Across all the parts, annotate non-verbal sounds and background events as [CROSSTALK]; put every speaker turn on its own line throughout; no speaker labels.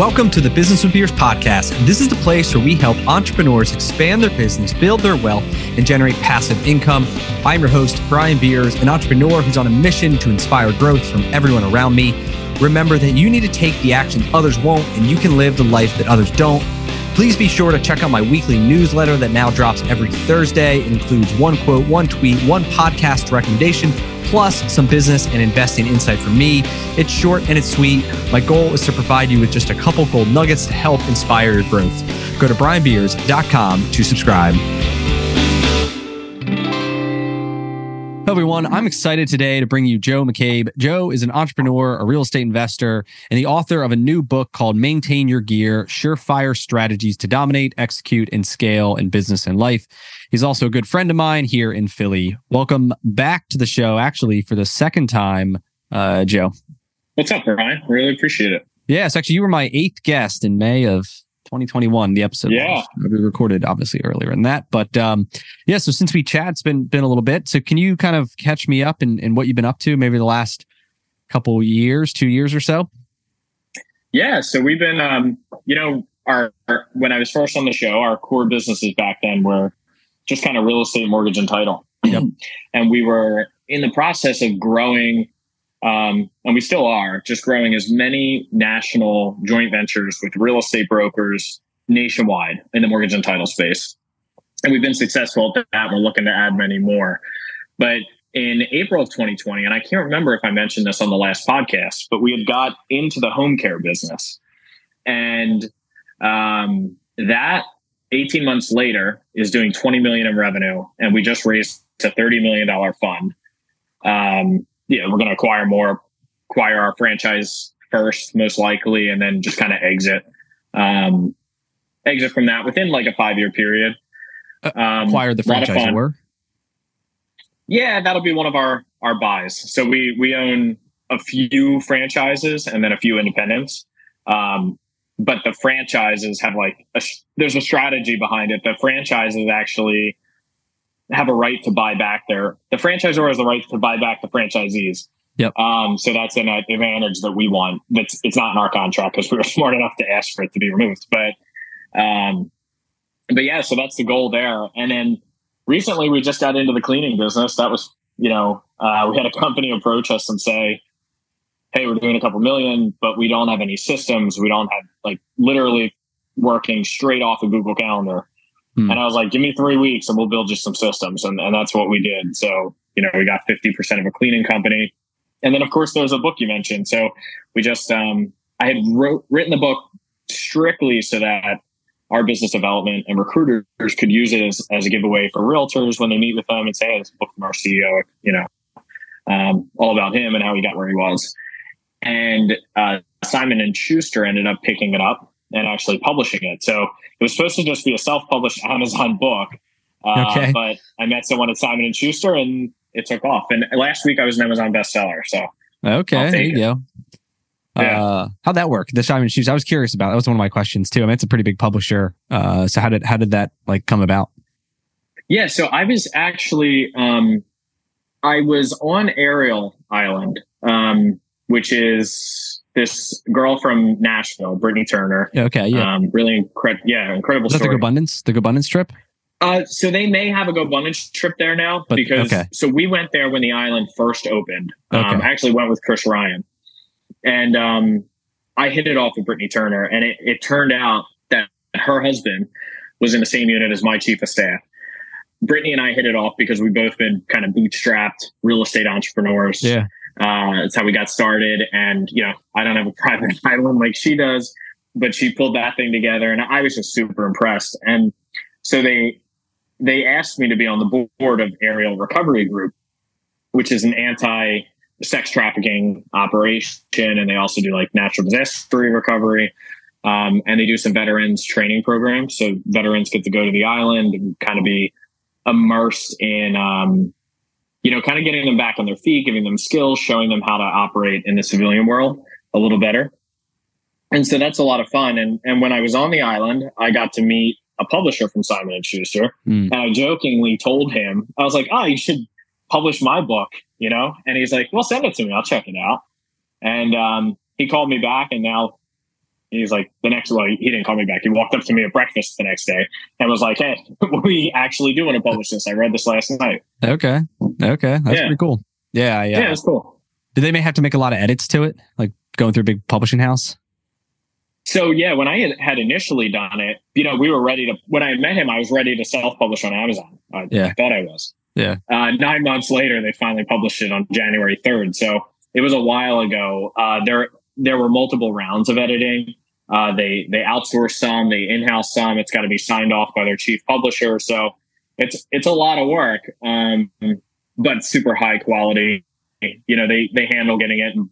Welcome to the Business with Beers podcast. This is the place where we help entrepreneurs expand their business, build their wealth, and generate passive income. I'm your host, Brian Beers, an entrepreneur who's on a mission to inspire growth from everyone around me. Remember that you need to take the action others won't, and you can live the life that others don't. Please be sure to check out my weekly newsletter that now drops every Thursday. It includes one quote, one tweet, one podcast recommendation plus some business and investing insight from me. It's short and it's sweet. My goal is to provide you with just a couple gold nuggets to help inspire your growth. Go to brianbeers.com to subscribe. Hello, everyone. I'm excited today to bring you Joe McCabe. Joe is an entrepreneur, a real estate investor, and the author of a new book called Maintain Your Gear Surefire Strategies to Dominate, Execute, and Scale in Business and Life. He's also a good friend of mine here in Philly. Welcome back to the show, actually, for the second time, uh, Joe.
What's up, Brian? Really appreciate it.
Yes, actually, you were my eighth guest in May of 2021 the episode
yeah.
we recorded obviously earlier than that but um yeah so since we chat it's been been a little bit so can you kind of catch me up in, in what you've been up to maybe the last couple years two years or so?
Yeah so we've been um you know our, our when i was first on the show our core businesses back then were just kind of real estate mortgage and title.
Yep.
and we were in the process of growing um, and we still are just growing as many national joint ventures with real estate brokers nationwide in the mortgage and title space. And we've been successful at that. We're looking to add many more. But in April of 2020, and I can't remember if I mentioned this on the last podcast, but we had got into the home care business. And um, that 18 months later is doing 20 million in revenue. And we just raised a $30 million fund. Um, yeah, we're going to acquire more, acquire our franchise first, most likely, and then just kind of exit, um, exit from that within like a five year period.
Uh, um, acquire the franchisor.
Yeah, that'll be one of our our buys. So we we own a few franchises and then a few independents. Um, but the franchises have like a, there's a strategy behind it. The franchises actually have a right to buy back their the franchisor has the right to buy back the franchisees.
Yep.
Um, so that's an advantage that we want. That's it's not in our contract because we were [LAUGHS] smart enough to ask for it to be removed. But um, but yeah, so that's the goal there. And then recently we just got into the cleaning business. That was you know uh, we had a company approach us and say, hey, we're doing a couple million, but we don't have any systems. We don't have like literally working straight off a of Google Calendar. Hmm. And I was like, give me three weeks and we'll build just some systems. And, and that's what we did. So, you know, we got 50% of a cleaning company. And then, of course, there's a book you mentioned. So we just, um, I had wrote, written the book strictly so that our business development and recruiters could use it as, as a giveaway for realtors when they meet with them and say, hey, this book from our CEO, you know, um, all about him and how he got where he was. And uh, Simon and Schuster ended up picking it up and actually publishing it. So it was supposed to just be a self-published Amazon book. Uh, okay. But I met someone at Simon and Schuster, and it took off. And last week I was an Amazon bestseller. So
okay, there you it. go. Yeah. Uh, how'd that work? The Simon and Schuster. I was curious about. That was one of my questions too. I mean, it's a pretty big publisher. Uh, so how did how did that like come about?
Yeah, so I was actually um, I was on Ariel Island, um, which is this girl from Nashville, Brittany Turner.
Okay, yeah,
um, really incredible. Yeah, incredible.
Is that
story.
the Abundance? The Abundance trip?
Uh, so they may have a Abundance trip there now but, because okay. so we went there when the island first opened. Um, okay. I actually went with Chris Ryan, and um, I hit it off with Brittany Turner, and it, it turned out that her husband was in the same unit as my chief of staff. Brittany and I hit it off because we've both been kind of bootstrapped real estate entrepreneurs.
Yeah.
Uh, that's how we got started. And, you know, I don't have a [LAUGHS] private island like she does, but she pulled that thing together and I was just super impressed. And so they, they asked me to be on the board of Aerial Recovery Group, which is an anti sex trafficking operation. And they also do like natural disaster recovery. Um, and they do some veterans training programs. So veterans get to go to the island and kind of be immersed in, um, you know, kind of getting them back on their feet, giving them skills, showing them how to operate in the civilian world a little better. And so that's a lot of fun. And and when I was on the island, I got to meet a publisher from Simon and Schuster, mm. and I jokingly told him, I was like, "Oh, you should publish my book," you know. And he's like, "Well, send it to me. I'll check it out." And um, he called me back, and now he's like, the next, well, he didn't call me back. He walked up to me at breakfast the next day and was like, hey, [LAUGHS] we actually do want to publish this. I read this last night.
Okay. Okay. That's yeah. pretty cool. Yeah. Yeah.
Yeah, it's cool.
Did they may have to make a lot of edits to it? Like going through a big publishing house?
So yeah, when I had initially done it, you know, we were ready to. When I met him, I was ready to self-publish on Amazon. I, yeah. I thought I was.
Yeah.
Uh, nine months later, they finally published it on January third. So it was a while ago. Uh, there there were multiple rounds of editing. Uh, they they outsource some, they in-house some. It's got to be signed off by their chief publisher. So it's it's a lot of work, um, but super high quality. You know, they they handle getting it in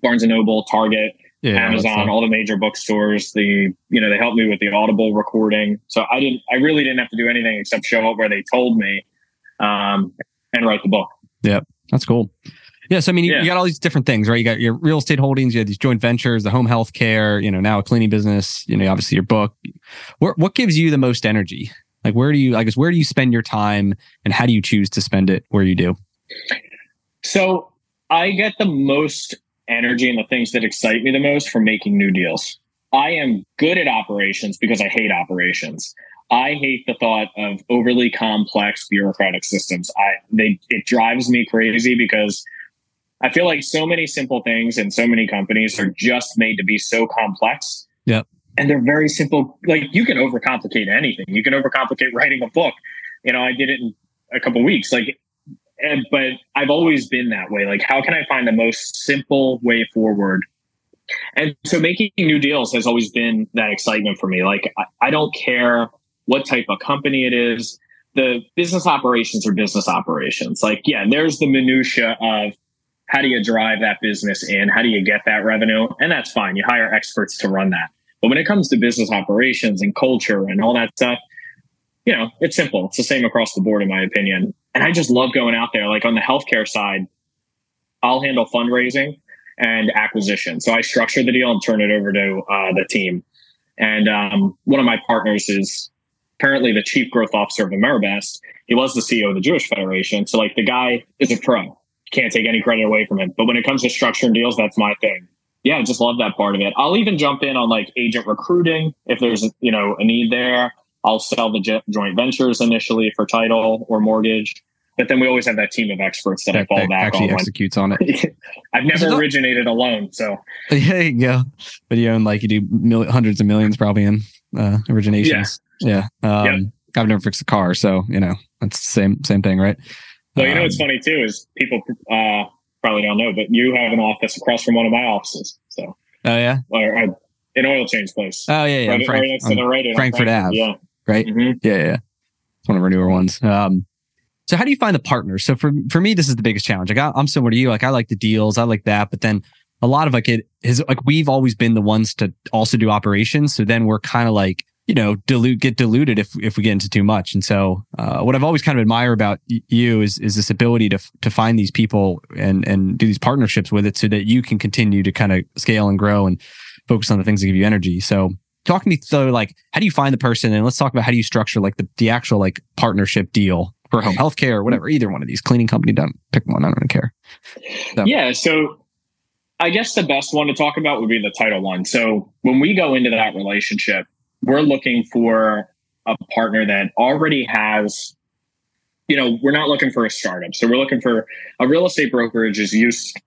Barnes and Noble, Target, yeah, Amazon, all the major bookstores. The you know they helped me with the Audible recording, so I didn't. I really didn't have to do anything except show up where they told me, um, and write the book.
Yep, that's cool. Yeah, so I mean, you, yeah. you, got all these different things, right? You got your real estate holdings, you have these joint ventures, the home health care, you know, now a cleaning business, you know, obviously your book. What what gives you the most energy? Like, where do you, I guess, where do you spend your time, and how do you choose to spend it where you do?
So I get the most energy and the things that excite me the most from making new deals. I am good at operations because I hate operations. I hate the thought of overly complex bureaucratic systems. I they it drives me crazy because I feel like so many simple things and so many companies are just made to be so complex.
Yep.
And they're very simple. Like you can overcomplicate anything. You can overcomplicate writing a book. You know, I did it in a couple weeks. Like and, but I've always been that way. Like, how can I find the most simple way forward? And so making new deals has always been that excitement for me. Like, I, I don't care what type of company it is. The business operations are business operations. Like, yeah, there's the minutia of how do you drive that business in? How do you get that revenue? And that's fine. You hire experts to run that. But when it comes to business operations and culture and all that stuff, you know, it's simple. It's the same across the board, in my opinion. And I just love going out there. Like on the healthcare side, I'll handle fundraising and acquisition. So I structure the deal and turn it over to uh, the team. And um, one of my partners is apparently the chief growth officer of Ameribest. He was the CEO of the Jewish Federation. So like the guy is a pro. Can't take any credit away from him. But when it comes to structuring deals, that's my thing. Yeah, I just love that part of it. I'll even jump in on like agent recruiting if there's you know a need there. I'll sell the joint ventures initially for title or mortgage. But then we always have that team of experts that, that I fall that back
actually on. executes on it. [LAUGHS]
I've never originated alone, so [LAUGHS]
there you go. But you own like you do mil- hundreds of millions probably in uh, originations. Yeah, yeah. Um, yep. I've never fixed a car, so you know that's the same same thing, right?
Well, you know what's um, funny too is people uh, probably don't know, but you have an office across from one of my offices. So
oh yeah,
or, uh, an oil change place.
Oh yeah, yeah.
Right, Frank, right next to the right
Frankford, Frankford Ave.
Yeah
right? Mm-hmm. Yeah, yeah. It's one of our newer ones. Um, so how do you find the partners? So for for me, this is the biggest challenge. Like I, I'm similar to you. Like I like the deals, I like that, but then a lot of like it is like we've always been the ones to also do operations. So then we're kind of like you know dilute get diluted if if we get into too much. And so uh, what I've always kind of admire about you is is this ability to to find these people and and do these partnerships with it so that you can continue to kind of scale and grow and focus on the things that give you energy. So talk to me though, like how do you find the person and let's talk about how do you structure like the, the actual like partnership deal for home healthcare or whatever, either one of these cleaning company, don't pick one. I don't care.
So. Yeah. So I guess the best one to talk about would be the title one. So when we go into that relationship, we're looking for a partner that already has, you know, we're not looking for a startup. So we're looking for a real estate brokerage is used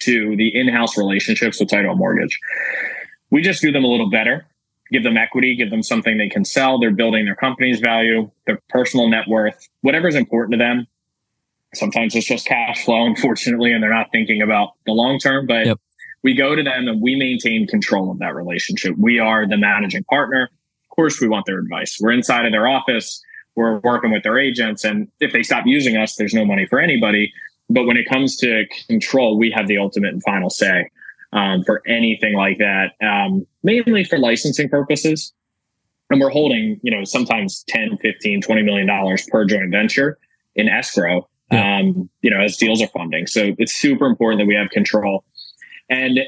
to the in-house relationships with title mortgage. We just do them a little better give them equity, give them something they can sell. They're building their company's value, their personal net worth, whatever's important to them. Sometimes it's just cash flow, [LAUGHS] unfortunately, and they're not thinking about the long term. But yep. we go to them and we maintain control of that relationship. We are the managing partner. Of course, we want their advice. We're inside of their office. We're working with their agents. And if they stop using us, there's no money for anybody. But when it comes to control, we have the ultimate and final say um, for anything like that, um, mainly for licensing purposes. And we're holding, you know, sometimes 10, 15, 20 million dollars per joint venture in escrow, yeah. um, you know, as deals are funding. So it's super important that we have control. And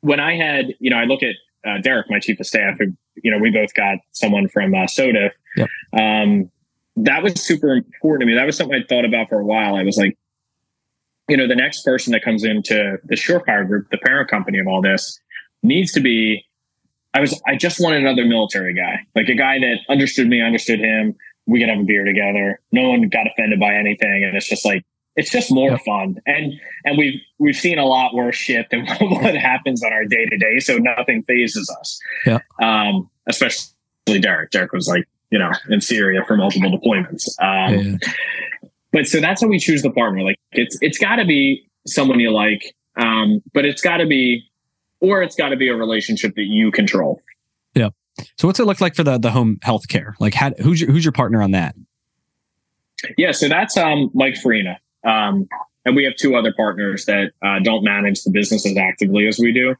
when I had, you know, I look at uh, Derek, my chief of staff, who, you know, we both got someone from uh, SODIF. Yep. Um, that was super important to me. That was something I thought about for a while. I was like, you know, the next person that comes into the Surefire Group, the parent company of all this, needs to be I was I just wanted another military guy, like a guy that understood me, understood him. We could have a beer together. No one got offended by anything, and it's just like it's just more yep. fun. And and we've we've seen a lot worse shit than [LAUGHS] what happens on our day to day, so nothing phases us.
Yeah.
Um, especially Derek. Derek was like you know in Syria for multiple deployments. Um, yeah. But so that's how we choose the partner. Like it's it's got to be someone you like, um, but it's got to be or it's got to be a relationship that you control.
Yeah. So what's it look like for the the home health care? Like, how, who's your, who's your partner on that?
Yeah, so that's um, Mike Farina, um, and we have two other partners that uh, don't manage the business as actively as we do.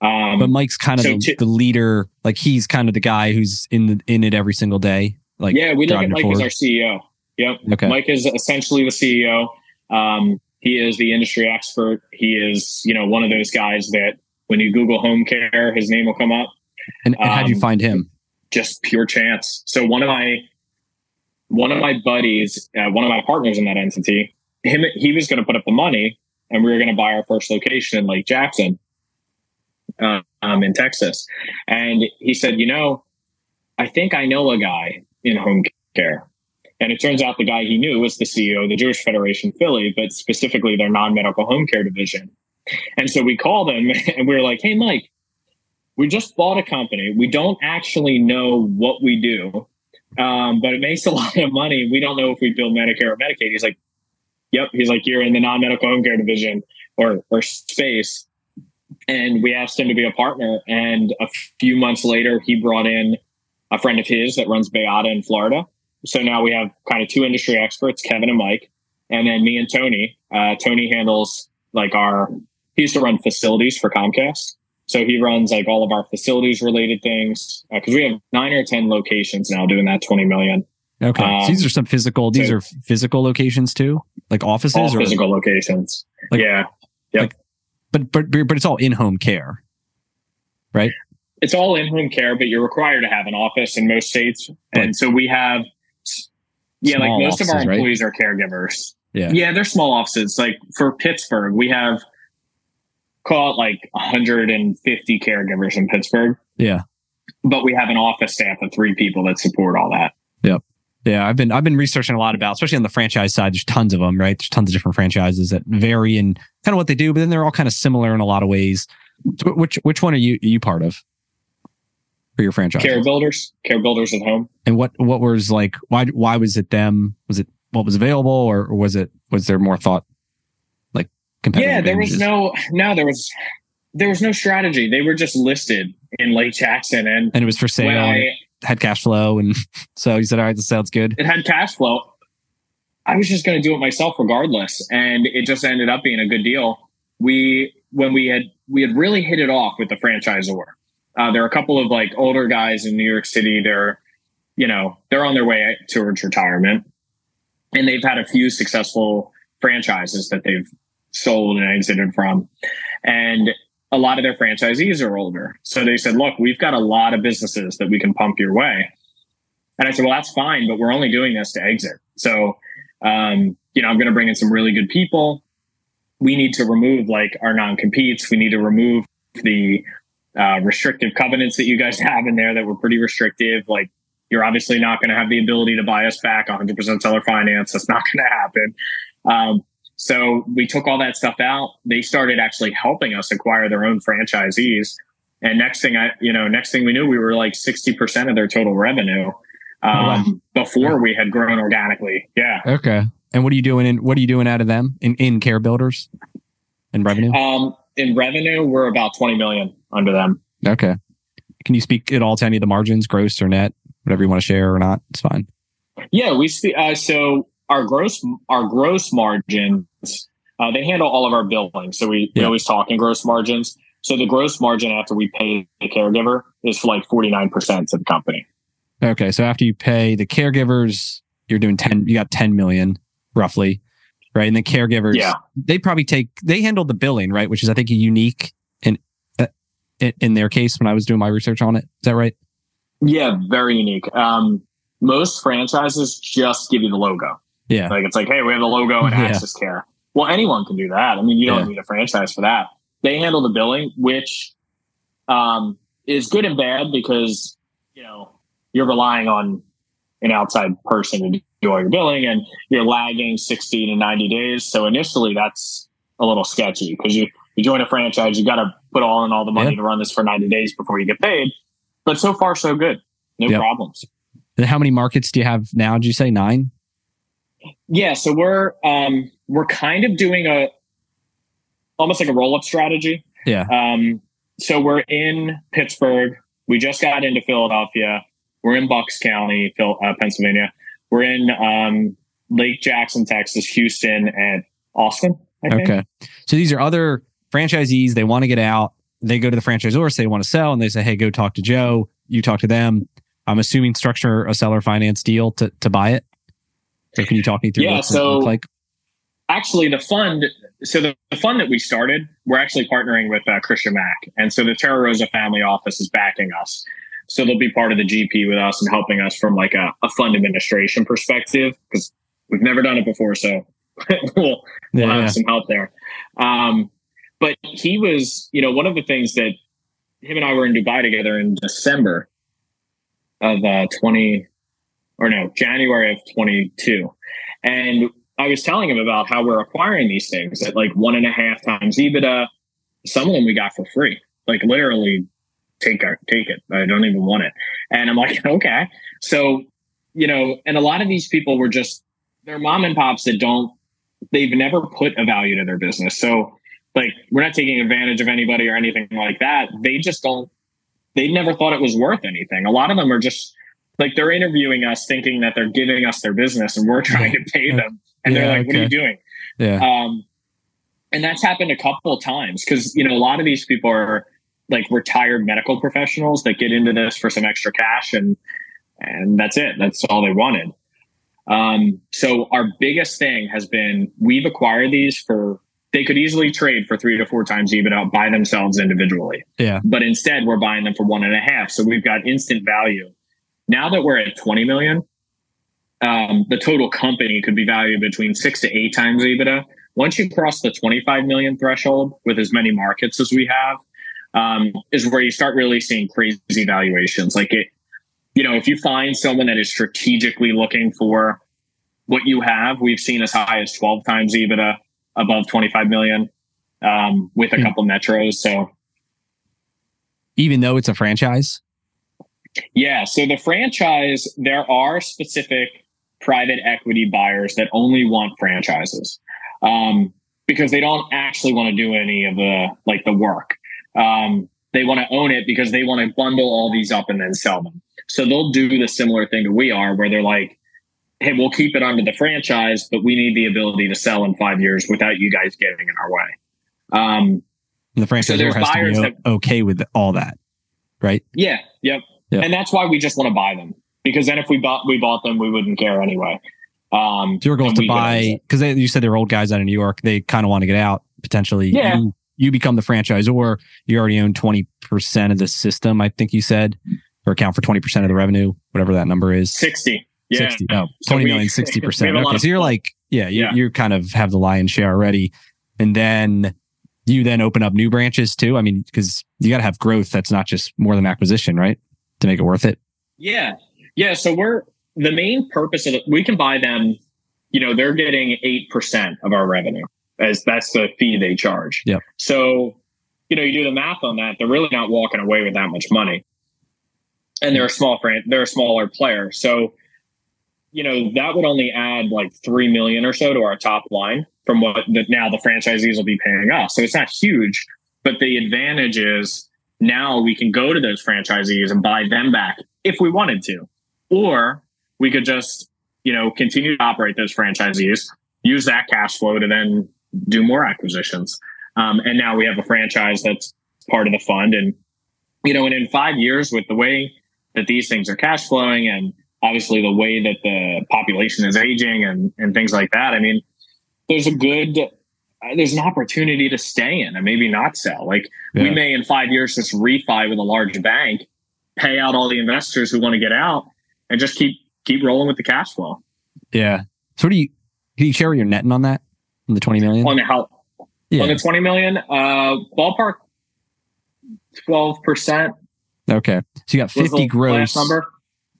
Um, but Mike's kind of so the, t- the, leader. Like he's kind of the guy who's in the in it every single day. Like
yeah, we look at Mike forward. as our CEO. Yep. Okay. Mike is essentially the CEO. Um, he is the industry expert. He is you know one of those guys that when you Google home care, his name will come up.
And, and um, how'd you um, find him?
Just pure chance. So one of my one of my buddies, uh, one of my partners in that entity, him he was going to put up the money, and we were going to buy our first location in Lake Jackson, uh, um, in Texas. And he said, you know, I think I know a guy in home care. And it turns out the guy he knew was the CEO of the Jewish Federation Philly, but specifically their non medical home care division. And so we called him [LAUGHS] and we were like, hey, Mike, we just bought a company. We don't actually know what we do, um, but it makes a lot of money. We don't know if we bill Medicare or Medicaid. He's like, yep. He's like, you're in the non medical home care division or, or space. And we asked him to be a partner. And a few months later, he brought in a friend of his that runs Bayada in Florida. So now we have kind of two industry experts, Kevin and Mike, and then me and Tony. Uh, Tony handles like our he used to run facilities for Comcast. So he runs like all of our facilities related things because uh, we have nine or 10 locations now doing that 20 million.
Okay. Um, so these are some physical, these so are physical locations too, like offices
or physical locations. Like, yeah.
Yep. Like, but, but, but it's all in home care, right?
It's all in home care, but you're required to have an office in most states. But and so we have, yeah, like most offices, of our employees right? are caregivers.
Yeah.
Yeah. They're small offices. Like for Pittsburgh, we have call it like 150 caregivers in Pittsburgh.
Yeah.
But we have an office staff of three people that support all that.
Yep. Yeah, I've been I've been researching a lot about, especially on the franchise side. There's tons of them, right? There's tons of different franchises that vary in kind of what they do, but then they're all kind of similar in a lot of ways. So which which one are you are you part of for your franchise?
Care Builders, Care Builders at Home.
And what what was like? Why why was it them? Was it what was available, or, or was it was there more thought Like competitive.
yeah, there was no no there was there was no strategy. They were just listed in Lake Jackson, and
and it was for sale. Had cash flow, and [LAUGHS] so he said, "All right, this sounds good."
It had cash flow. I was just going to do it myself regardless, and it just ended up being a good deal. We when we had we had really hit it off with the franchisor. Uh, there are a couple of like older guys in New York City. They're you know they're on their way towards retirement, and they've had a few successful franchises that they've sold and exited from. And a lot of their franchisees are older. So they said, look, we've got a lot of businesses that we can pump your way. And I said, well, that's fine, but we're only doing this to exit. So, um, you know, I'm going to bring in some really good people. We need to remove like our non competes. We need to remove the uh, restrictive covenants that you guys [LAUGHS] have in there that were pretty restrictive. Like, you're obviously not going to have the ability to buy us back 100% seller finance. That's not going to happen. Um, so we took all that stuff out. They started actually helping us acquire their own franchisees. And next thing I, you know, next thing we knew, we were like 60% of their total revenue um, wow. before we had grown organically. Yeah.
Okay. And what are you doing in, what are you doing out of them in, in care builders in revenue?
Um, in revenue, we're about 20 million under them.
Okay. Can you speak at all to any of the margins, gross or net, whatever you want to share or not? It's fine.
Yeah, we see. Uh, so our gross our gross margins uh, they handle all of our billing so we, yeah. we always talk in gross margins. So the gross margin after we pay the caregiver is for like 49% to the company.
Okay so after you pay the caregivers you're doing 10 you got 10 million roughly right? And the caregivers
yeah.
they probably take they handle the billing right? Which is i think unique in uh, in their case when i was doing my research on it. Is that right?
Yeah very unique. Um most franchises just give you the logo.
Yeah.
Like it's like, hey, we have the logo and yeah. access care. Well, anyone can do that. I mean, you don't yeah. need a franchise for that. They handle the billing, which um, is good and bad because you know you're relying on an outside person to do all your billing and you're lagging 60 to 90 days. So initially that's a little sketchy because you, you join a franchise, you got to put all in all the money yeah. to run this for 90 days before you get paid. But so far, so good. No yep. problems.
And how many markets do you have now? Did you say nine?
Yeah. So we're, um, we're kind of doing a, almost like a roll up strategy.
Yeah.
Um, so we're in Pittsburgh. We just got into Philadelphia. We're in Bucks County, uh, Pennsylvania. We're in um, Lake Jackson, Texas, Houston, and Austin.
Okay. So these are other franchisees. They want to get out. They go to the franchisor, say they want to sell, and they say, "Hey, go talk to Joe." You talk to them. I'm assuming structure a seller finance deal to to buy it. So can you talk me through?
Yeah. so like actually, the fund. So the, the, fund that we started, we're actually partnering with uh, Christian Mack, and so the Terra Rosa family office is backing us. So they'll be part of the GP with us and helping us from like a, a fund administration perspective because we've never done it before. So [LAUGHS] we'll, we'll have some help there. Um, but he was, you know, one of the things that him and I were in Dubai together in December of uh, 20 or no, January of 22. And I was telling him about how we're acquiring these things at like one and a half times EBITDA. Some of them we got for free, like literally take our, take it. I don't even want it. And I'm like, [LAUGHS] okay. So, you know, and a lot of these people were just, they're mom and pops that don't, they've never put a value to their business. So like, we're not taking advantage of anybody or anything like that. They just don't, they never thought it was worth anything. A lot of them are just like, they're interviewing us thinking that they're giving us their business and we're [LAUGHS] trying to pay them. And they're like, okay. what are you doing?
Yeah.
Um, and that's happened a couple of times because, you know, a lot of these people are, like retired medical professionals that get into this for some extra cash and and that's it. That's all they wanted. Um, so our biggest thing has been we've acquired these for they could easily trade for three to four times EBITDA by themselves individually.
Yeah.
But instead we're buying them for one and a half. So we've got instant value. Now that we're at 20 million, um, the total company could be valued between six to eight times EBITDA. Once you cross the 25 million threshold with as many markets as we have, um, is where you start really seeing crazy valuations. Like it, you know, if you find someone that is strategically looking for what you have, we've seen as high as 12 times EBITDA above 25 million um, with a hmm. couple metros. So
even though it's a franchise?
Yeah. So the franchise, there are specific private equity buyers that only want franchises um, because they don't actually want to do any of the like the work. Um, they want to own it because they want to bundle all these up and then sell them. So they'll do the similar thing that we are, where they're like, "Hey, we'll keep it under the franchise, but we need the ability to sell in five years without you guys getting in our way." Um,
the franchise so has to be that, okay with all that, right?
Yeah. Yep. yep. And that's why we just want to buy them because then if we bought we bought them, we wouldn't care anyway. Um,
so you're going to buy because you said they're old guys out of New York. They kind of want to get out potentially.
Yeah. You,
you become the franchisor, you already own 20% of the system, I think you said, or account for 20% of the revenue, whatever that number is.
60. Yeah.
60. Oh, so 20 million, [LAUGHS] 60%. Okay. So you're like, yeah, you, yeah. you kind of have the lion's share already. And then you then open up new branches too. I mean, because you got to have growth that's not just more than acquisition, right? To make it worth it.
Yeah. Yeah. So we're the main purpose of it, we can buy them, you know, they're getting 8% of our revenue as that's the fee they charge.
Yeah.
So, you know, you do the math on that, they're really not walking away with that much money. And they're a small friend, they're a smaller player. So, you know, that would only add like 3 million or so to our top line from what the, now the franchisees will be paying us. So it's not huge, but the advantage is now we can go to those franchisees and buy them back if we wanted to. Or we could just, you know, continue to operate those franchisees, use that cash flow to then do more acquisitions. Um, and now we have a franchise that's part of the fund. And, you know, and in five years with the way that these things are cash flowing and obviously the way that the population is aging and, and things like that, I mean, there's a good, uh, there's an opportunity to stay in and maybe not sell. Like yeah. we may in five years just refi with a large bank, pay out all the investors who want to get out and just keep, keep rolling with the cash flow.
Yeah. So what do you, can you share your netting on that? on the 20 million?
On the how? Yeah. On the 20 million, uh, ballpark 12%.
Okay. So you got 50 gross.
number?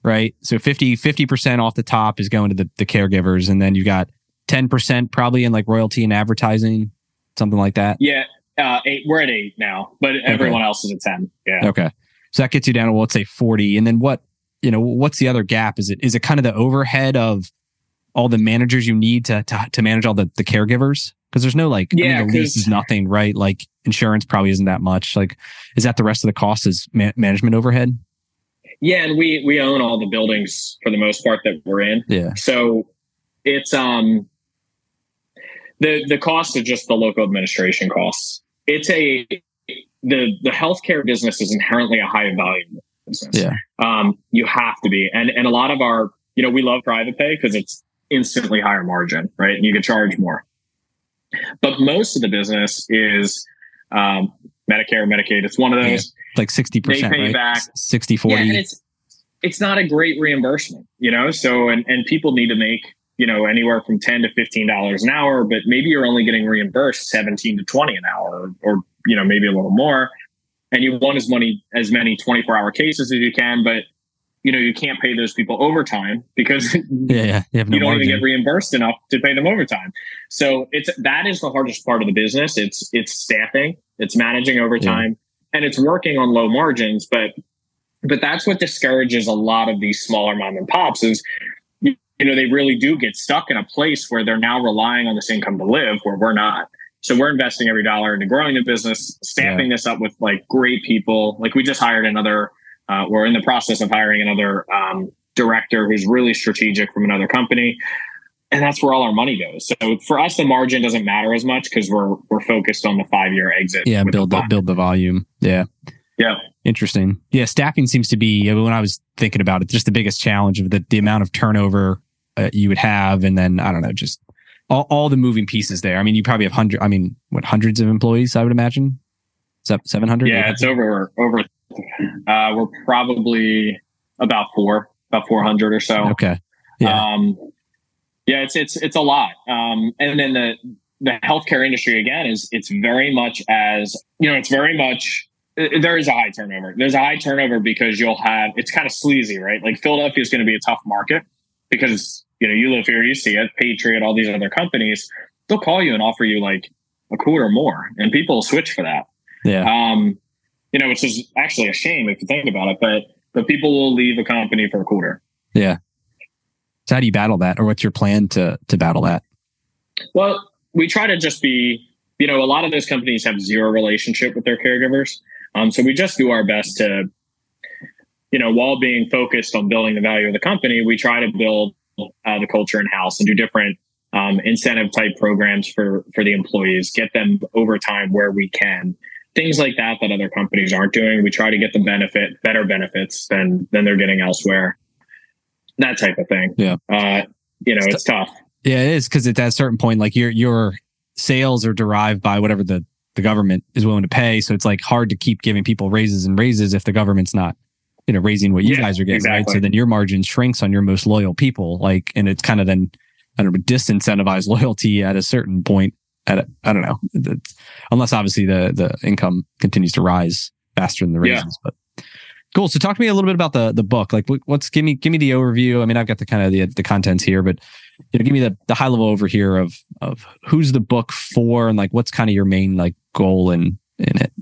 Right. So 50, 50% off the top is going to the, the caregivers. And then you got 10% probably in like royalty and advertising, something like that.
Yeah. Uh, eight, we're at eight now, but everyone else is at 10. Yeah.
Okay. So that gets you down to, well, let's say 40. And then what, you know, what's the other gap? Is it, is it kind of the overhead of all the managers you need to, to, to manage all the, the caregivers? Because there's no like, yeah, I mean, the lease is nothing, right? Like insurance probably isn't that much. Like, is that the rest of the cost is ma- management overhead?
Yeah, and we we own all the buildings for the most part that we're in.
Yeah.
So it's um the the cost of just the local administration costs. It's a the the healthcare business is inherently a high volume business.
Yeah.
Um, you have to be, and and a lot of our you know we love private pay because it's instantly higher margin, right? And you can charge more. But most of the business is um, Medicare, Medicaid. It's one of those.
Yeah, like 60%. They pay right? back 60, 40. Yeah,
and it's, it's not a great reimbursement, you know? So, and, and people need to make, you know, anywhere from 10 to $15 an hour, but maybe you're only getting reimbursed 17 to 20 an hour or, or you know, maybe a little more. And you want as many, as many 24 hour cases as you can, but you know, you can't pay those people overtime because [LAUGHS]
yeah, yeah. You,
no you don't margin. even get reimbursed enough to pay them overtime. So it's that is the hardest part of the business. It's it's staffing, it's managing overtime, yeah. and it's working on low margins. But but that's what discourages a lot of these smaller mom and pops is you know they really do get stuck in a place where they're now relying on this income to live where we're not. So we're investing every dollar into growing the business, staffing yeah. this up with like great people. Like we just hired another uh, we're in the process of hiring another um, director who's really strategic from another company, and that's where all our money goes. So for us, the margin doesn't matter as much because we're we're focused on the five year exit.
Yeah, build the, build the volume. Yeah.
Yeah.
Interesting. Yeah, staffing seems to be when I was thinking about it, just the biggest challenge of the the amount of turnover uh, you would have, and then I don't know, just all, all the moving pieces there. I mean, you probably have hundred. I mean, what hundreds of employees? I would imagine. Seven hundred.
Yeah, it's over over uh, we're probably about four, about 400 or so.
Okay. Yeah.
Um, yeah, it's, it's, it's a lot. Um, and then the, the healthcare industry again is it's very much as, you know, it's very much, there is a high turnover. There's a high turnover because you'll have, it's kind of sleazy, right? Like Philadelphia is going to be a tough market because, you know, you live here, you see it, Patriot, all these other companies, they'll call you and offer you like a quarter more and people will switch for that.
Yeah.
Um, you know, which is actually a shame if you think about it, but but people will leave a company for a quarter.
Yeah. So how do you battle that, or what's your plan to to battle that?
Well, we try to just be, you know, a lot of those companies have zero relationship with their caregivers, um, so we just do our best to, you know, while being focused on building the value of the company, we try to build uh, the culture in house and do different um, incentive type programs for for the employees, get them overtime where we can things like that that other companies aren't doing. We try to get the benefit, better benefits than than they're getting elsewhere. That type of thing.
Yeah.
Uh, you know, it's, it's tough.
Yeah, it is because at that certain point, like your your sales are derived by whatever the the government is willing to pay. So it's like hard to keep giving people raises and raises if the government's not, you know, raising what you yeah, guys are getting, exactly. right? So then your margin shrinks on your most loyal people. Like, and it's kind of then I don't know, disincentivize [LAUGHS] loyalty at a certain point at a, I don't know, it's, unless obviously the the income continues to rise faster than the raises. Yeah. But cool. So talk to me a little bit about the the book. Like, what's give me give me the overview. I mean, I've got the kind of the the contents here, but you know, give me the the high level over here of of who's the book for and like what's kind of your main like goal in in it.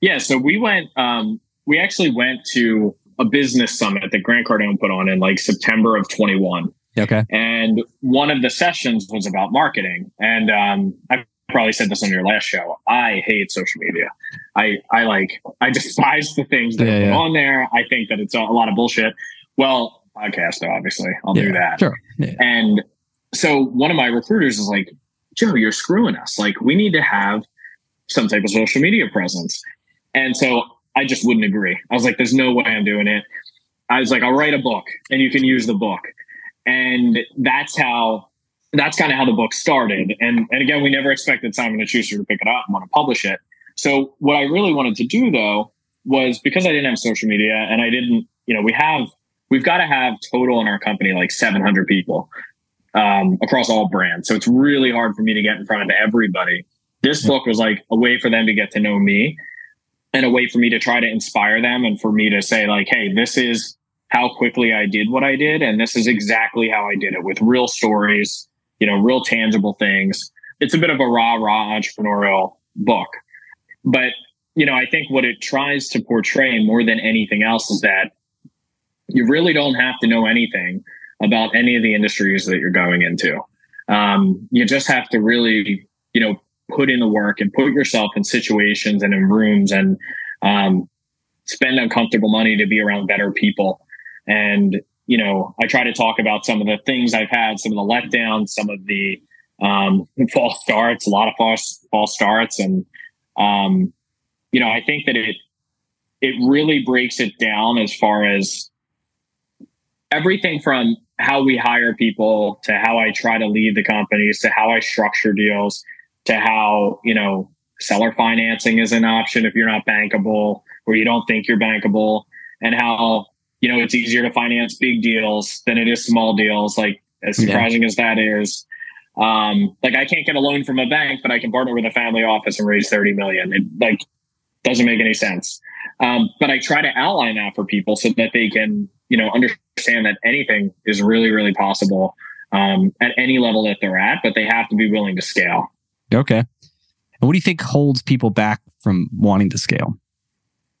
Yeah. So we went. um We actually went to a business summit that Grant Cardone put on in like September of 21.
Okay.
And one of the sessions was about marketing. And um, I probably said this on your last show. I hate social media. I I like I [LAUGHS] despise the things that yeah, are yeah. on there. I think that it's a, lot of bullshit. Well, podcast though, obviously, I'll yeah, do that.
Sure.
And so one of my recruiters is like, Joe, you're screwing us. Like, we need to have some type of social media presence. And so I just wouldn't agree. I was like, there's no way I'm doing it. I was like, I'll write a book and you can use the book and that's how that's kind of how the book started. And and again, we never expected Simon and Schuster to pick it up and want to publish it. So what I really wanted to do though was because I didn't have social media and I didn't, you know, we have we've got to have total in our company like 700 people um, across all brands. So it's really hard for me to get in front of everybody. This book was like a way for them to get to know me and a way for me to try to inspire them and for me to say like, Hey, this is how quickly I did what I did. And this is exactly how I did it with real stories, you know, real tangible things. It's a bit of a rah rah entrepreneurial book. But, you know, I think what it tries to portray more than anything else is that you really don't have to know anything about any of the industries that you're going into. Um, you just have to really, you know, put in the work and put yourself in situations and in rooms and um, spend uncomfortable money to be around better people. And, you know, I try to talk about some of the things I've had, some of the letdowns, some of the um, [LAUGHS] false starts, a lot of false false starts, and um, you know, I think that it it really breaks it down as far as everything from how we hire people to how I try to lead the companies to how I structure deals to how you know seller financing is an option if you're not bankable or you don't think you're bankable and how you know, it's easier to finance big deals than it is small deals. Like as surprising yeah. as that is, um, like I can't get a loan from a bank, but I can partner with a family office and raise 30 million. It like doesn't make any sense. Um, but I try to outline that for people so that they can, you know, understand that anything is really, really possible um, at any level that they're at, but they have to be willing to scale.
Okay. And what do you think holds people back from wanting to scale?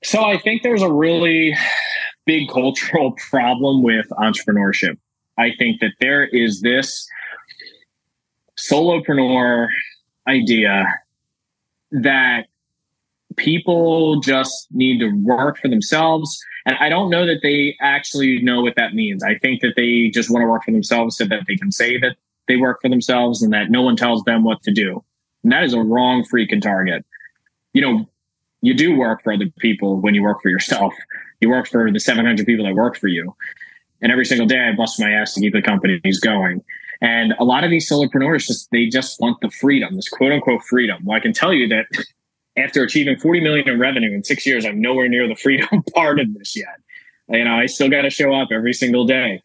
So I think there's a really big cultural [LAUGHS] problem with entrepreneurship. I think that there is this solopreneur idea that people just need to work for themselves. And I don't know that they actually know what that means. I think that they just want to work for themselves so that they can say that they work for themselves and that no one tells them what to do. And that is a wrong freaking target. You know, you do work for other people when you work for yourself. You work for the 700 people that work for you. And every single day I bust my ass to keep the companies going. And a lot of these solopreneurs just, they just want the freedom, this quote unquote freedom. Well, I can tell you that [LAUGHS] after achieving 40 million in revenue in six years, I'm nowhere near the [LAUGHS] freedom part of this yet. You know, I still got to show up every single day.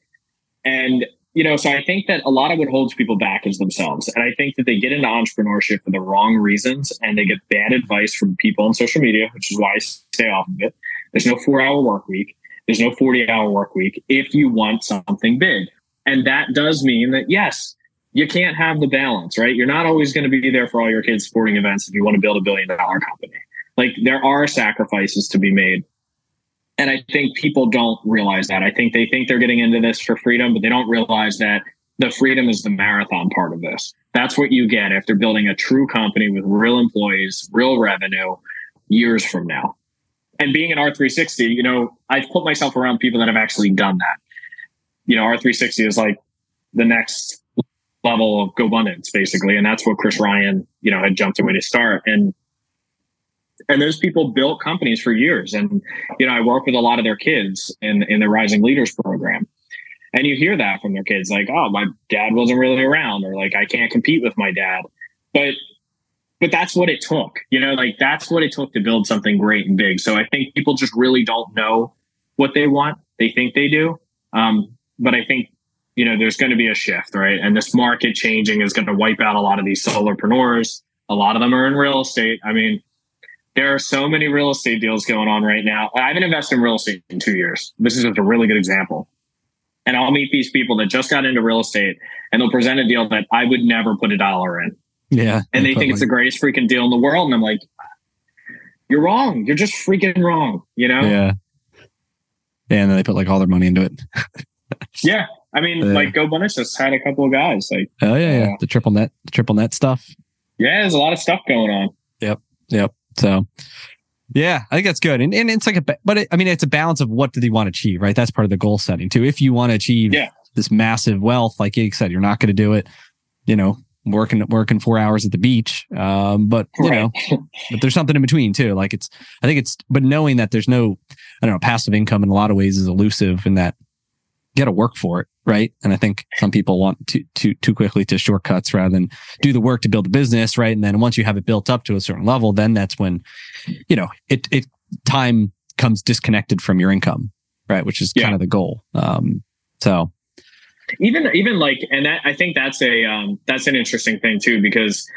And you know, so I think that a lot of what holds people back is themselves. And I think that they get into entrepreneurship for the wrong reasons and they get bad advice from people on social media, which is why I stay off of it. There's no four hour work week. There's no 40 hour work week if you want something big. And that does mean that, yes, you can't have the balance, right? You're not always going to be there for all your kids' sporting events if you want to build a billion dollar company. Like there are sacrifices to be made and I think people don't realize that. I think they think they're getting into this for freedom, but they don't realize that the freedom is the marathon part of this. That's what you get after building a true company with real employees, real revenue years from now. And being an R360, you know, I've put myself around people that have actually done that. You know, R360 is like the next level of GoBundance, basically. And that's what Chris Ryan, you know, had jumped away to start. And and those people built companies for years. And, you know, I work with a lot of their kids in, in the Rising Leaders program. And you hear that from their kids, like, oh, my dad wasn't really around, or like, I can't compete with my dad. But, but that's what it took, you know, like that's what it took to build something great and big. So I think people just really don't know what they want. They think they do. Um, but I think, you know, there's going to be a shift, right? And this market changing is going to wipe out a lot of these solopreneurs. A lot of them are in real estate. I mean, there are so many real estate deals going on right now. I haven't invested in real estate in two years. This is just a really good example. And I'll meet these people that just got into real estate and they'll present a deal that I would never put a dollar in.
Yeah.
And they think it's the greatest freaking deal in the world. And I'm like, you're wrong. You're just freaking wrong, you know?
Yeah. Yeah. And then they put like all their money into it. [LAUGHS]
yeah. I mean, uh, like GoBundance just had a couple of guys like,
oh yeah, yeah. Uh, the triple net, the triple net stuff.
Yeah. There's a lot of stuff going on.
Yep. Yep. So yeah, I think that's good. And, and it's like a, but it, I mean, it's a balance of what do they want to achieve, right? That's part of the goal setting too. If you want to achieve
yeah.
this massive wealth, like you said, you're not going to do it, you know, working, working four hours at the beach. Um, but you right. know, [LAUGHS] but there's something in between too. Like it's, I think it's, but knowing that there's no, I don't know, passive income in a lot of ways is elusive in that got to work for it right? And I think some people want to too too quickly to shortcuts rather than do the work to build a business, right? And then once you have it built up to a certain level, then that's when you know it it time comes disconnected from your income, right? Which is yeah. kind of the goal. Um, so
even even like, and that I think that's a um, that's an interesting thing too because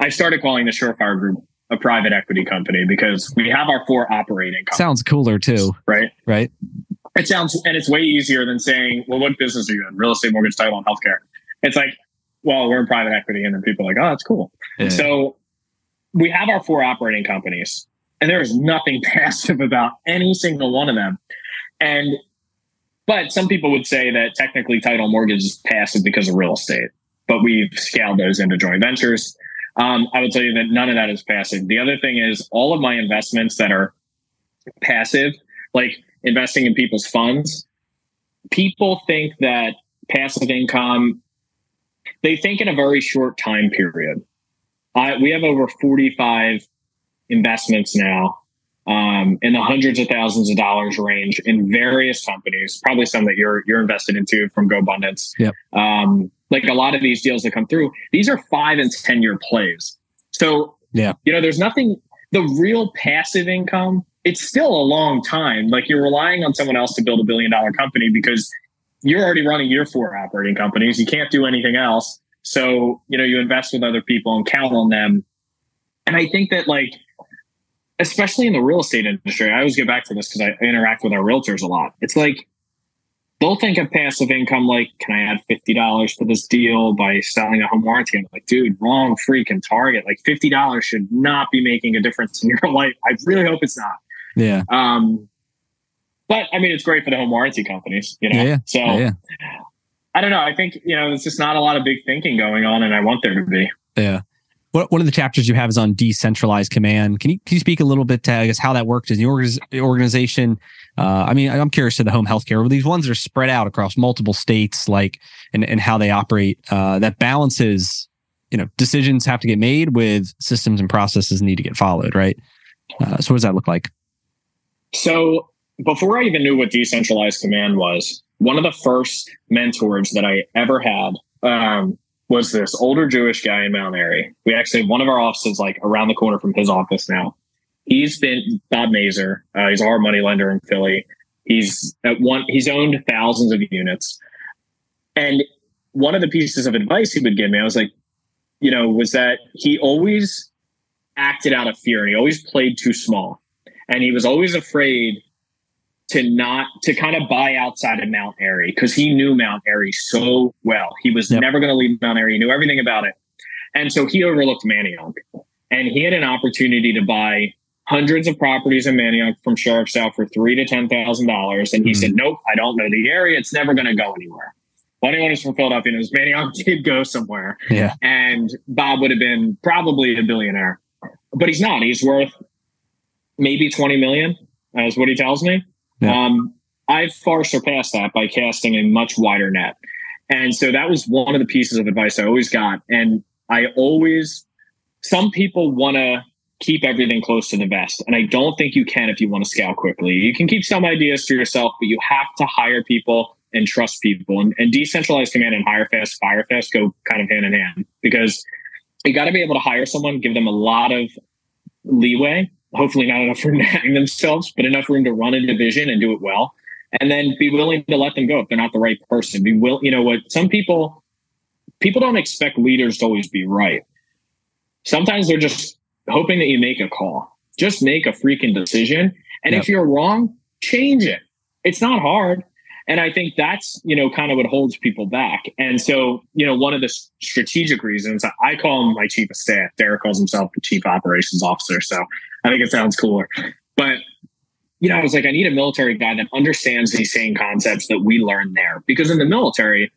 I started calling the Surefire Group a private equity company because we have our four operating companies.
Sounds cooler too.
Right.
Right.
It sounds, and it's way easier than saying, well, what business are you in? Real estate, mortgage, title, and healthcare. It's like, well, we're in private equity. And then people are like, oh, that's cool. Yeah. So we have our four operating companies, and there is nothing [LAUGHS] passive about any single one of them. And, but some people would say that technically title mortgage is passive because of real estate, but we've scaled those into joint ventures. Um, I would tell you that none of that is passive. The other thing is all of my investments that are passive, like investing in people's funds, people think that passive income, they think in a very short time period. I, we have over 45 investments now um, in the hundreds of thousands of dollars range in various companies, probably some that you're you're invested into from GoBundance.
Yep.
Um, like a lot of these deals that come through, these are five and ten year plays. So
yeah,
you know, there's nothing. The real passive income it's still a long time. Like you're relying on someone else to build a billion dollar company because you're already running your four operating companies. You can't do anything else. So, you know, you invest with other people and count on them. And I think that like, especially in the real estate industry, I always get back to this because I interact with our realtors a lot. It's like they'll think of passive income like, can I add fifty dollars to this deal by selling a home warranty? I'm like, dude, wrong freaking target. Like fifty dollars should not be making a difference in your [LAUGHS] life. I really hope it's not.
Yeah.
Um, but I mean, it's great for the home warranty companies, you know.
Yeah,
so
yeah, yeah.
I don't know. I think you know there's just not a lot of big thinking going on, and I want there to be.
Yeah. What, one of the chapters you have is on decentralized command. Can you can you speak a little bit to I guess how that worked in the organization? Uh, I mean, I'm curious to the home healthcare. These ones are spread out across multiple states, like and and how they operate. Uh, that balances, you know, decisions have to get made with systems and processes need to get followed, right? Uh, so what does that look like?
So before I even knew what decentralized command was, one of the first mentors that I ever had um, was this older Jewish guy in Mount Airy. We actually one of our offices like around the corner from his office now. He's been Bob Mazer. Uh, he's our money lender in Philly. He's at one. He's owned thousands of units, and one of the pieces of advice he would give me, I was like, you know, was that he always acted out of fear and he always played too small and he was always afraid to not to kind of buy outside of Mount Airy because he knew Mount Airy so well. He was yep. never going to leave Mount Airy. He knew everything about it, and so he overlooked Manayunk, and he had an opportunity to buy hundreds of properties in Manayunk from Sheriff Sale for three to ten thousand dollars, and he mm-hmm. said, "Nope, I don't know the area. It's never going to go anywhere." Well, anyone who's from Philadelphia knows Manayunk [LAUGHS] did go somewhere,
yeah,
and Bob would have been probably a billionaire, but he's not. He's worth maybe 20 million, is what he tells me. Yeah. Um, I've far surpassed that by casting a much wider net. And so that was one of the pieces of advice I always got. And I always, some people want to keep everything close to the vest. And I don't think you can if you want to scale quickly. You can keep some ideas to yourself, but you have to hire people and trust people. And, and decentralized command and hire fast, fire fast go kind of hand in hand because you got to be able to hire someone, give them a lot of leeway hopefully not enough room to hang themselves, but enough room to run a division and do it well. And then be willing to let them go if they're not the right person. Be will, you know what? Some people, people don't expect leaders to always be right. Sometimes they're just hoping that you make a call. Just make a freaking decision. And yep. if you're wrong, change it. It's not hard. And I think that's, you know, kind of what holds people back. And so, you know, one of the strategic reasons I call him my chief of staff, Derek calls himself the chief operations officer. So I think it sounds cooler. But, you know, I was like, I need a military guy that understands these same concepts that we learned there. Because in the military,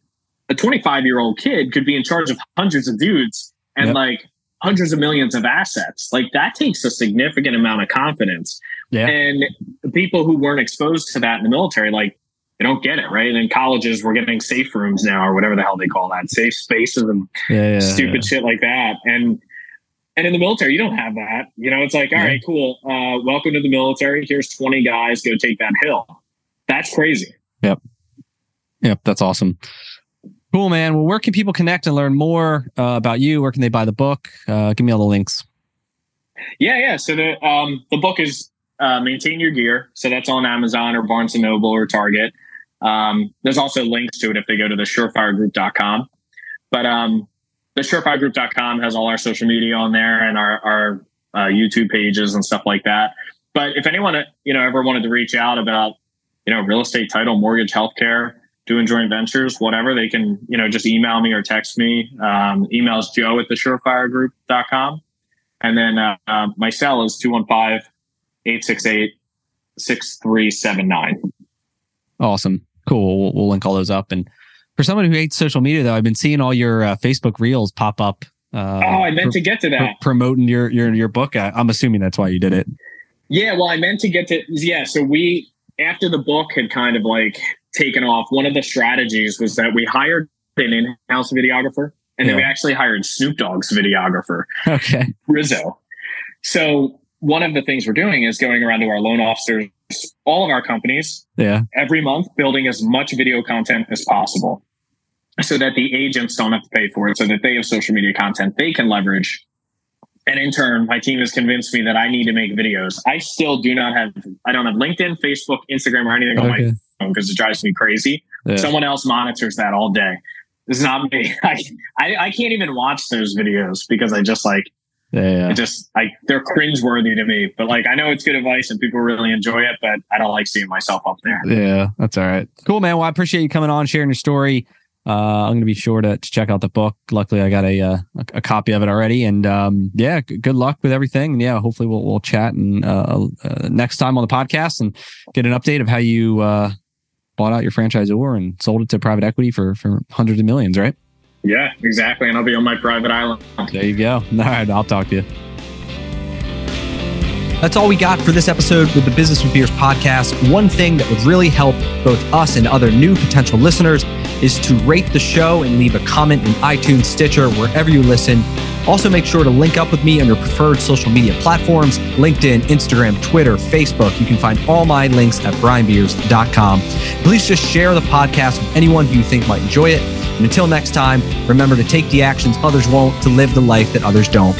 a 25 year old kid could be in charge of hundreds of dudes and yep. like hundreds of millions of assets. Like that takes a significant amount of confidence.
Yeah.
And people who weren't exposed to that in the military, like, they don't get it, right? And in colleges, we're getting safe rooms now, or whatever the hell they call that, safe spaces and
yeah, yeah,
stupid shit like that. And and in the military, you don't have that. You know, it's like, all right, cool. Uh, welcome to the military. Here's 20 guys. Go take that hill. That's crazy.
Yep. Yep. That's awesome. Cool, man. Well, where can people connect and learn more uh, about you? Where can they buy the book? Uh, give me all the links.
Yeah, yeah. So the um, the book is uh, Maintain Your Gear. So that's on Amazon or Barnes and Noble or Target. Um, there's also links to it if they go to the surefiregroup.com. But um, the surefiregroup.com has all our social media on there and our, our uh, YouTube pages and stuff like that. But if anyone you know ever wanted to reach out about you know real estate, title, mortgage, healthcare, doing joint ventures, whatever, they can you know just email me or text me. Um, emails Joe at the surefiregroup.com. And then uh, uh, my cell is 215 868 6379.
Awesome. Cool. We'll, we'll, link all those up. And for someone who hates social media, though, I've been seeing all your uh, Facebook reels pop up.
Uh, oh, I meant to get to that.
Pr- promoting your your your book. I, I'm assuming that's why you did it.
Yeah, well, I meant to get to yeah. So we after the book had kind of like taken off, one of the strategies was that we hired an in-house videographer, and yeah. then we actually hired Snoop Dogg's videographer,
okay,
Rizzo. So one of the things we're doing is going around to our loan officers, all of our companies,
yeah,
every month, building as much video content as possible, so that the agents don't have to pay for it, so that they have social media content they can leverage. And in turn, my team has convinced me that I need to make videos. I still do not have, I don't have LinkedIn, Facebook, Instagram, or anything okay. on my phone because it drives me crazy. Yeah. Someone else monitors that all day. Is not me. [LAUGHS] I, I, I can't even watch those videos because I just like
yeah,
just like they're cringeworthy to me. But like I know it's good advice and people really enjoy it, but I don't like seeing myself up there.
Yeah, that's all right. Cool, man. Well, I appreciate you coming on, sharing your story. Uh, I'm going to be sure to, to check out the book. Luckily, I got a uh, a, a copy of it already, and um, yeah, g- good luck with everything. And yeah, hopefully we'll we'll chat and uh, uh, next time on the podcast and get an update of how you uh, bought out your franchisor and sold it to private equity for for hundreds of millions, right?
Yeah, exactly. And I'll be on my private island.
There you go. All right, I'll talk to you. That's all we got for this episode with the Business with Beers podcast. One thing that would really help both us and other new potential listeners is to rate the show and leave a comment in iTunes, Stitcher, wherever you listen. Also, make sure to link up with me on your preferred social media platforms LinkedIn, Instagram, Twitter, Facebook. You can find all my links at brianbeers.com. Please just share the podcast with anyone who you think might enjoy it. And until next time, remember to take the actions others won't to live the life that others don't.